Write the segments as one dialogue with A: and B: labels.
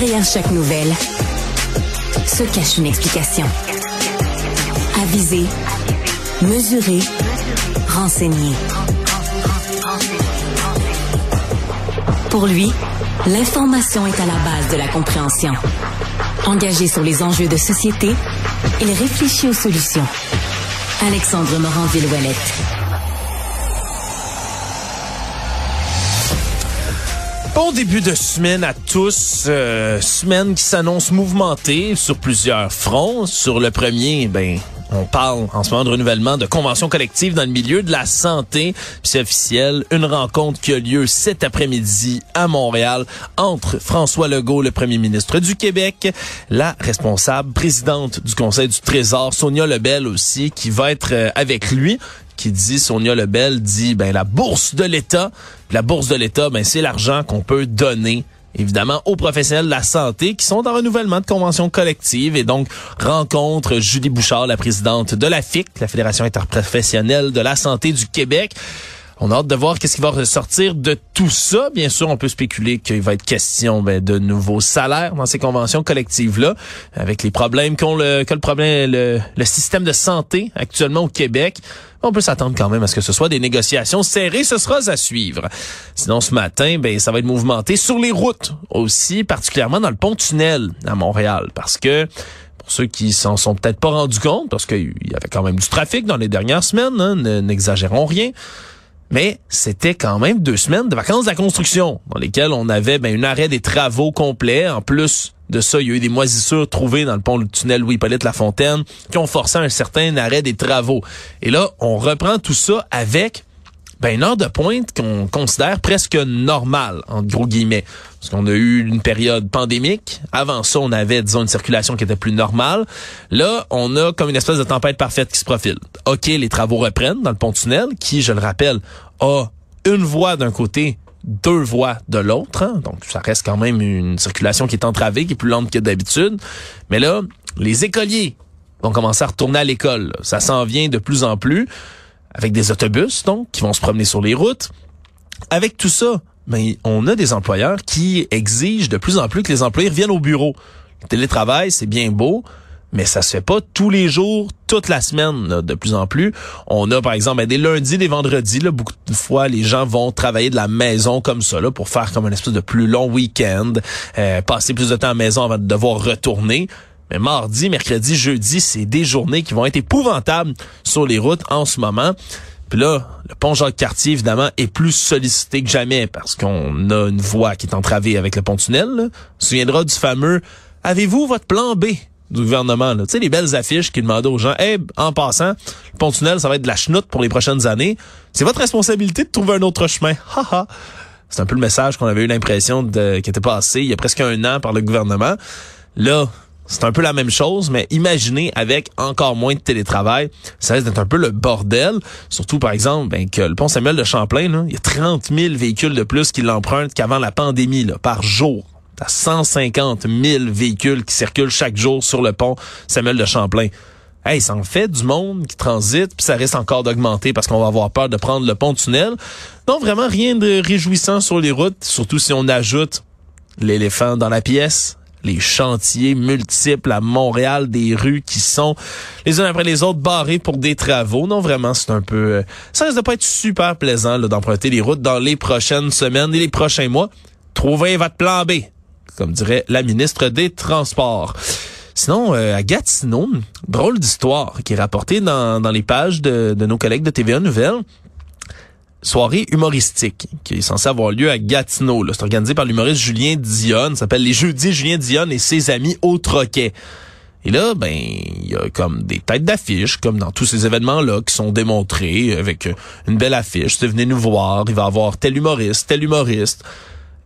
A: Derrière chaque nouvelle se cache une explication. Aviser, mesurer, renseigner. Pour lui, l'information est à la base de la compréhension. Engagé sur les enjeux de société, il réfléchit aux solutions. Alexandre Morand-Villouellette.
B: Bon début de semaine à tous. Euh, semaine qui s'annonce mouvementée sur plusieurs fronts. Sur le premier, ben, on parle en ce moment de renouvellement de conventions collectives dans le milieu de la santé. C'est officiel, une rencontre qui a lieu cet après-midi à Montréal entre François Legault, le premier ministre du Québec, la responsable présidente du Conseil du Trésor, Sonia Lebel aussi, qui va être euh, avec lui qui dit, Sonia Lebel dit, ben la bourse de l'État, la bourse de l'État, ben c'est l'argent qu'on peut donner évidemment aux professionnels de la santé qui sont en renouvellement de convention collective et donc rencontre Julie Bouchard, la présidente de la FIC, la Fédération interprofessionnelle de la santé du Québec. On a hâte de voir qu'est-ce qui va ressortir de tout ça. Bien sûr, on peut spéculer qu'il va être question ben, de nouveaux salaires dans ces conventions collectives-là, avec les problèmes qu'ont le, que le problème, le, le système de santé actuellement au Québec. On peut s'attendre quand même à ce que ce soit des négociations serrées. Ce sera à suivre. Sinon, ce matin, ben, ça va être mouvementé sur les routes aussi, particulièrement dans le pont-tunnel à Montréal, parce que pour ceux qui s'en sont peut-être pas rendus compte, parce qu'il y avait quand même du trafic dans les dernières semaines, hein, n'exagérons rien. Mais c'était quand même deux semaines de vacances de la construction dans lesquelles on avait ben, un arrêt des travaux complets. En plus de ça, il y a eu des moisissures trouvées dans le pont du tunnel Louis-Hippolyte Lafontaine qui ont forcé un certain arrêt des travaux. Et là, on reprend tout ça avec ben, une heure de pointe qu'on considère presque normale, entre gros guillemets. Parce qu'on a eu une période pandémique. Avant ça, on avait, disons, une circulation qui était plus normale. Là, on a comme une espèce de tempête parfaite qui se profile. OK, les travaux reprennent dans le pont-tunnel, qui, je le rappelle, a une voie d'un côté, deux voies de l'autre. Hein. Donc, ça reste quand même une circulation qui est entravée, qui est plus lente que d'habitude. Mais là, les écoliers vont commencer à retourner à l'école. Ça s'en vient de plus en plus avec des autobus, donc, qui vont se promener sur les routes. Avec tout ça, ben, on a des employeurs qui exigent de plus en plus que les employés reviennent au bureau. Le télétravail, c'est bien beau, mais ça se fait pas tous les jours, toute la semaine, de plus en plus. On a, par exemple, ben, des lundis, des vendredis, là, beaucoup de fois, les gens vont travailler de la maison comme ça, là, pour faire comme un espèce de plus long week-end, euh, passer plus de temps à la maison avant de devoir retourner. Mais mardi, mercredi, jeudi, c'est des journées qui vont être épouvantables sur les routes en ce moment. Puis là, le pont Jacques-Cartier, évidemment, est plus sollicité que jamais parce qu'on a une voie qui est entravée avec le pont-tunnel. On se souviendra du fameux « Avez-vous votre plan B ?» du gouvernement. Tu sais, les belles affiches qui demandent aux gens, hey, en passant, le pont-tunnel, ça va être de la chenoute pour les prochaines années. C'est votre responsabilité de trouver un autre chemin. Ha C'est un peu le message qu'on avait eu l'impression de, qui était passé il y a presque un an par le gouvernement. Là, c'est un peu la même chose, mais imaginez avec encore moins de télétravail, ça risque d'être un peu le bordel. Surtout, par exemple, ben, que le pont Samuel de Champlain, là, il y a 30 000 véhicules de plus qui l'empruntent qu'avant la pandémie, par jour. T'as 150 000 véhicules qui circulent chaque jour sur le pont Samuel de Champlain. Hey, ça en fait du monde qui transite, puis ça risque encore d'augmenter parce qu'on va avoir peur de prendre le pont-tunnel. Donc, vraiment rien de réjouissant sur les routes, surtout si on ajoute l'éléphant dans la pièce, les chantiers multiples à Montréal, des rues qui sont les unes après les autres barrées pour des travaux. Non, vraiment, c'est un peu... Euh, ça risque de pas être super plaisant d'emprunter les routes dans les prochaines semaines et les prochains mois. Trouvez votre plan B, comme dirait la ministre des Transports. Sinon, euh, à Gatineau, drôle d'histoire qui est rapportée dans, dans les pages de, de nos collègues de TVA Nouvelles soirée humoristique qui est censée avoir lieu à Gatineau. C'est organisé par l'humoriste Julien Dionne. S'appelle Les Jeudis Julien Dionne et ses amis au Troquet. Et là, ben, il y a comme des têtes d'affiche, comme dans tous ces événements-là, qui sont démontrés avec une belle affiche. Tu venez nous voir, il va y avoir tel humoriste, tel humoriste.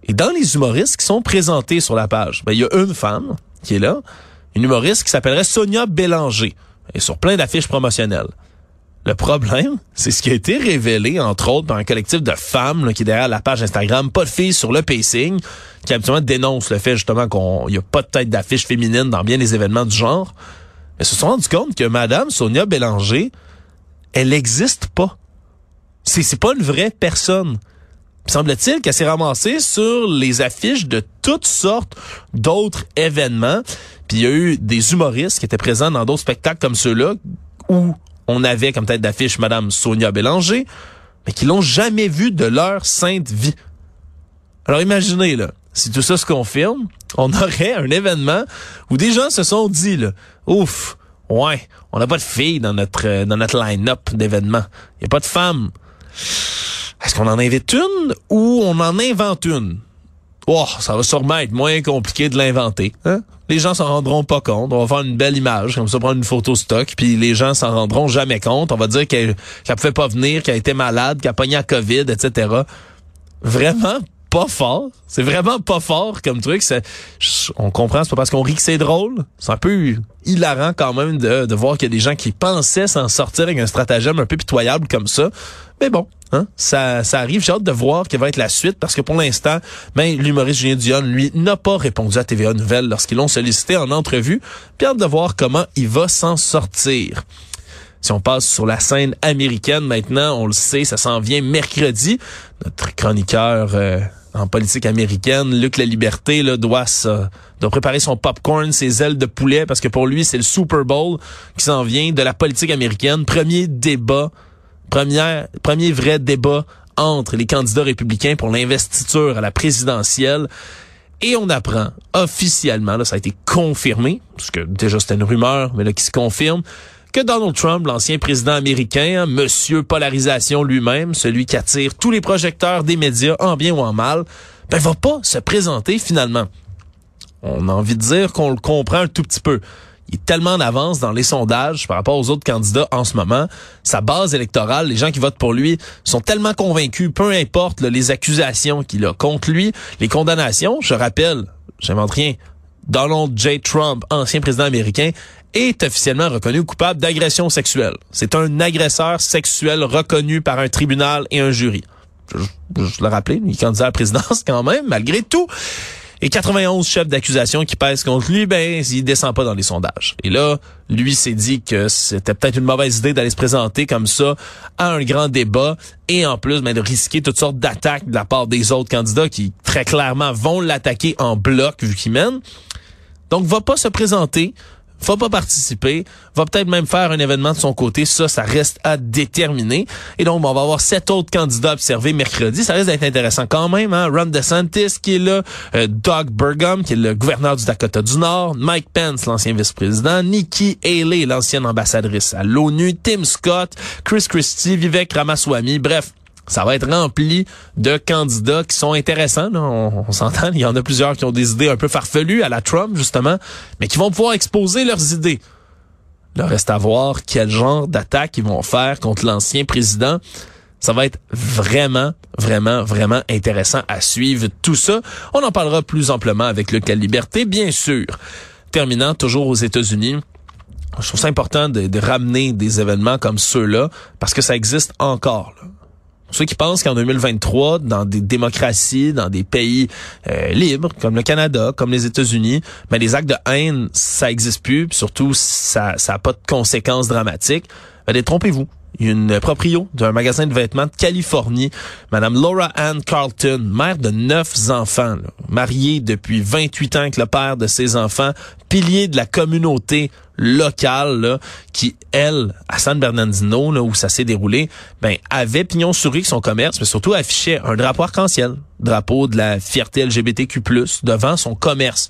B: Et dans les humoristes qui sont présentés sur la page, ben, il y a une femme qui est là, une humoriste qui s'appellerait Sonia Bélanger, et sur plein d'affiches promotionnelles. Le problème, c'est ce qui a été révélé, entre autres, par un collectif de femmes qui est derrière la page Instagram Pas de filles sur le pacing, qui habituellement dénonce le fait justement qu'il n'y a pas de tête d'affiche féminine dans bien des événements du genre. Mais se sont rendu compte que Madame Sonia Bélanger, elle n'existe pas. C'est, c'est pas une vraie personne. Puis semble-t-il qu'elle s'est ramassée sur les affiches de toutes sortes d'autres événements. Puis il y a eu des humoristes qui étaient présents dans d'autres spectacles comme ceux-là où on avait comme tête d'affiche Madame Sonia Bélanger, mais qui l'ont jamais vu de leur sainte vie. Alors imaginez, là, si tout ça se confirme, on aurait un événement où des gens se sont dit, là, ouf, ouais, on n'a pas de filles dans notre, euh, dans notre line-up d'événements. Il n'y a pas de femmes. Est-ce qu'on en invite une ou on en invente une? Oh, ça va sûrement être moins compliqué de l'inventer. Hein? Les gens s'en rendront pas compte. On va faire une belle image, comme ça, prendre une photo stock, puis les gens s'en rendront jamais compte. On va dire qu'elle ne pouvait pas venir, qu'elle était malade, qu'elle a pogné COVID, etc. Vraiment pas fort. C'est vraiment pas fort comme truc. C'est, on comprend, c'est pas parce qu'on rit que c'est drôle. C'est un peu hilarant quand même de, de voir qu'il y a des gens qui pensaient s'en sortir avec un stratagème un peu pitoyable comme ça. Mais bon, hein, ça, ça arrive. J'ai hâte de voir quelle va être la suite parce que pour l'instant, ben, l'humoriste Julien Dion, lui, n'a pas répondu à TVA Nouvelle lorsqu'ils l'ont sollicité en entrevue. Puis hâte de voir comment il va s'en sortir. Si on passe sur la scène américaine maintenant, on le sait, ça s'en vient mercredi. Notre chroniqueur euh, en politique américaine, Luc La Liberté, là, doit, doit préparer son popcorn, ses ailes de poulet, parce que pour lui, c'est le Super Bowl qui s'en vient de la politique américaine. Premier débat, première, premier vrai débat entre les candidats républicains pour l'investiture à la présidentielle. Et on apprend officiellement, là, ça a été confirmé, parce que déjà c'était une rumeur, mais là qui se confirme, que Donald Trump, l'ancien président américain, monsieur polarisation lui-même, celui qui attire tous les projecteurs des médias en bien ou en mal, ben va pas se présenter finalement. On a envie de dire qu'on le comprend un tout petit peu. Il est tellement en avance dans les sondages par rapport aux autres candidats en ce moment. Sa base électorale, les gens qui votent pour lui, sont tellement convaincus, peu importe les accusations qu'il a contre lui, les condamnations. Je rappelle, j'invente rien, Donald J. Trump, ancien président américain, est officiellement reconnu coupable d'agression sexuelle. C'est un agresseur sexuel reconnu par un tribunal et un jury. Je, je, le rappelais, il est candidat à la présidence quand même, malgré tout. Et 91 chefs d'accusation qui pèsent contre lui, ben, il descend pas dans les sondages. Et là, lui s'est dit que c'était peut-être une mauvaise idée d'aller se présenter comme ça à un grand débat et en plus, ben, de risquer toutes sortes d'attaques de la part des autres candidats qui, très clairement, vont l'attaquer en bloc vu qu'il mène. Donc, va pas se présenter va pas participer, va peut-être même faire un événement de son côté. Ça, ça reste à déterminer. Et donc, on va avoir sept autres candidats observés mercredi. Ça risque d'être intéressant quand même. Hein? Ron DeSantis qui est là, euh, Doug Burgum qui est le gouverneur du Dakota du Nord, Mike Pence, l'ancien vice-président, Nikki Haley, l'ancienne ambassadrice à l'ONU, Tim Scott, Chris Christie, Vivek Ramaswamy. Bref, ça va être rempli de candidats qui sont intéressants. On, s'entend, il y en a plusieurs qui ont des idées un peu farfelues à la Trump, justement, mais qui vont pouvoir exposer leurs idées. Il reste à voir quel genre d'attaque ils vont faire contre l'ancien président. Ça va être vraiment, vraiment, vraiment intéressant à suivre tout ça. On en parlera plus amplement avec le Liberté, bien sûr. Terminant toujours aux États-Unis, je trouve ça important de, de ramener des événements comme ceux-là parce que ça existe encore. Là ceux qui pensent qu'en 2023, dans des démocraties, dans des pays euh, libres, comme le Canada, comme les États-Unis, mais ben, les actes de haine, ça existe plus, surtout ça ça a pas de conséquences dramatiques. Ben, a une proprio d'un magasin de vêtements de Californie, Madame Laura Ann Carlton, mère de neuf enfants, mariée depuis 28 ans avec le père de ses enfants, pilier de la communauté locale, là, qui, elle, à San Bernardino, là, où ça s'est déroulé, ben, avait pignon sur rue son commerce, mais surtout affichait un drapeau arc-en-ciel, drapeau de la fierté LGBTQ+, devant son commerce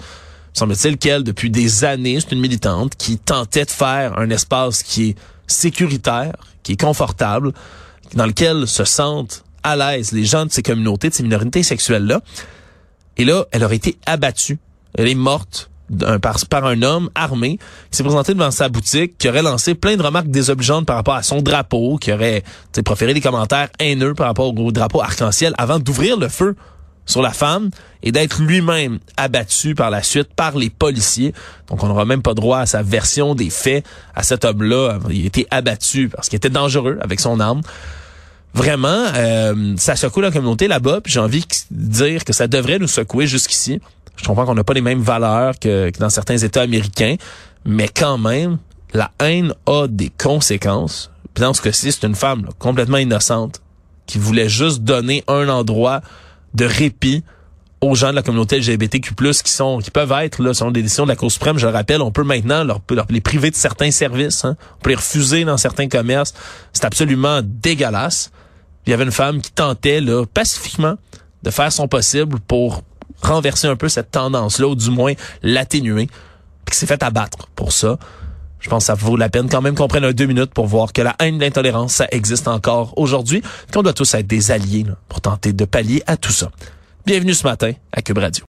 B: semble-t-il qu'elle, depuis des années, c'est une militante qui tentait de faire un espace qui est sécuritaire, qui est confortable, dans lequel se sentent à l'aise les gens de ces communautés, de ces minorités sexuelles-là. Et là, elle aurait été abattue. Elle est morte par, un homme armé qui s'est présenté devant sa boutique, qui aurait lancé plein de remarques désobligeantes par rapport à son drapeau, qui aurait proféré des commentaires haineux par rapport au drapeau arc-en-ciel avant d'ouvrir le feu sur la femme et d'être lui-même abattu par la suite par les policiers. Donc, on n'aura même pas droit à sa version des faits à cet homme-là. Il a été abattu parce qu'il était dangereux avec son arme. Vraiment, euh, ça secoue la communauté là-bas. J'ai envie de dire que ça devrait nous secouer jusqu'ici. Je comprends qu'on n'a pas les mêmes valeurs que, que dans certains États américains, mais quand même, la haine a des conséquences. Puis dans ce cas-ci, c'est une femme complètement innocente qui voulait juste donner un endroit de répit aux gens de la communauté LGBTQ+, qui sont, qui peuvent être, là, selon des décisions de la Cour suprême, je le rappelle, on peut maintenant les priver de certains services, hein. on peut les refuser dans certains commerces. C'est absolument dégueulasse. Il y avait une femme qui tentait, là, pacifiquement, de faire son possible pour renverser un peu cette tendance-là, ou du moins l'atténuer, puis qui s'est fait abattre pour ça. Je pense que ça vaut la peine quand même qu'on prenne un deux minutes pour voir que la haine, l'intolérance, ça existe encore aujourd'hui, qu'on doit tous être des alliés pour tenter de pallier à tout ça. Bienvenue ce matin à Cube Radio.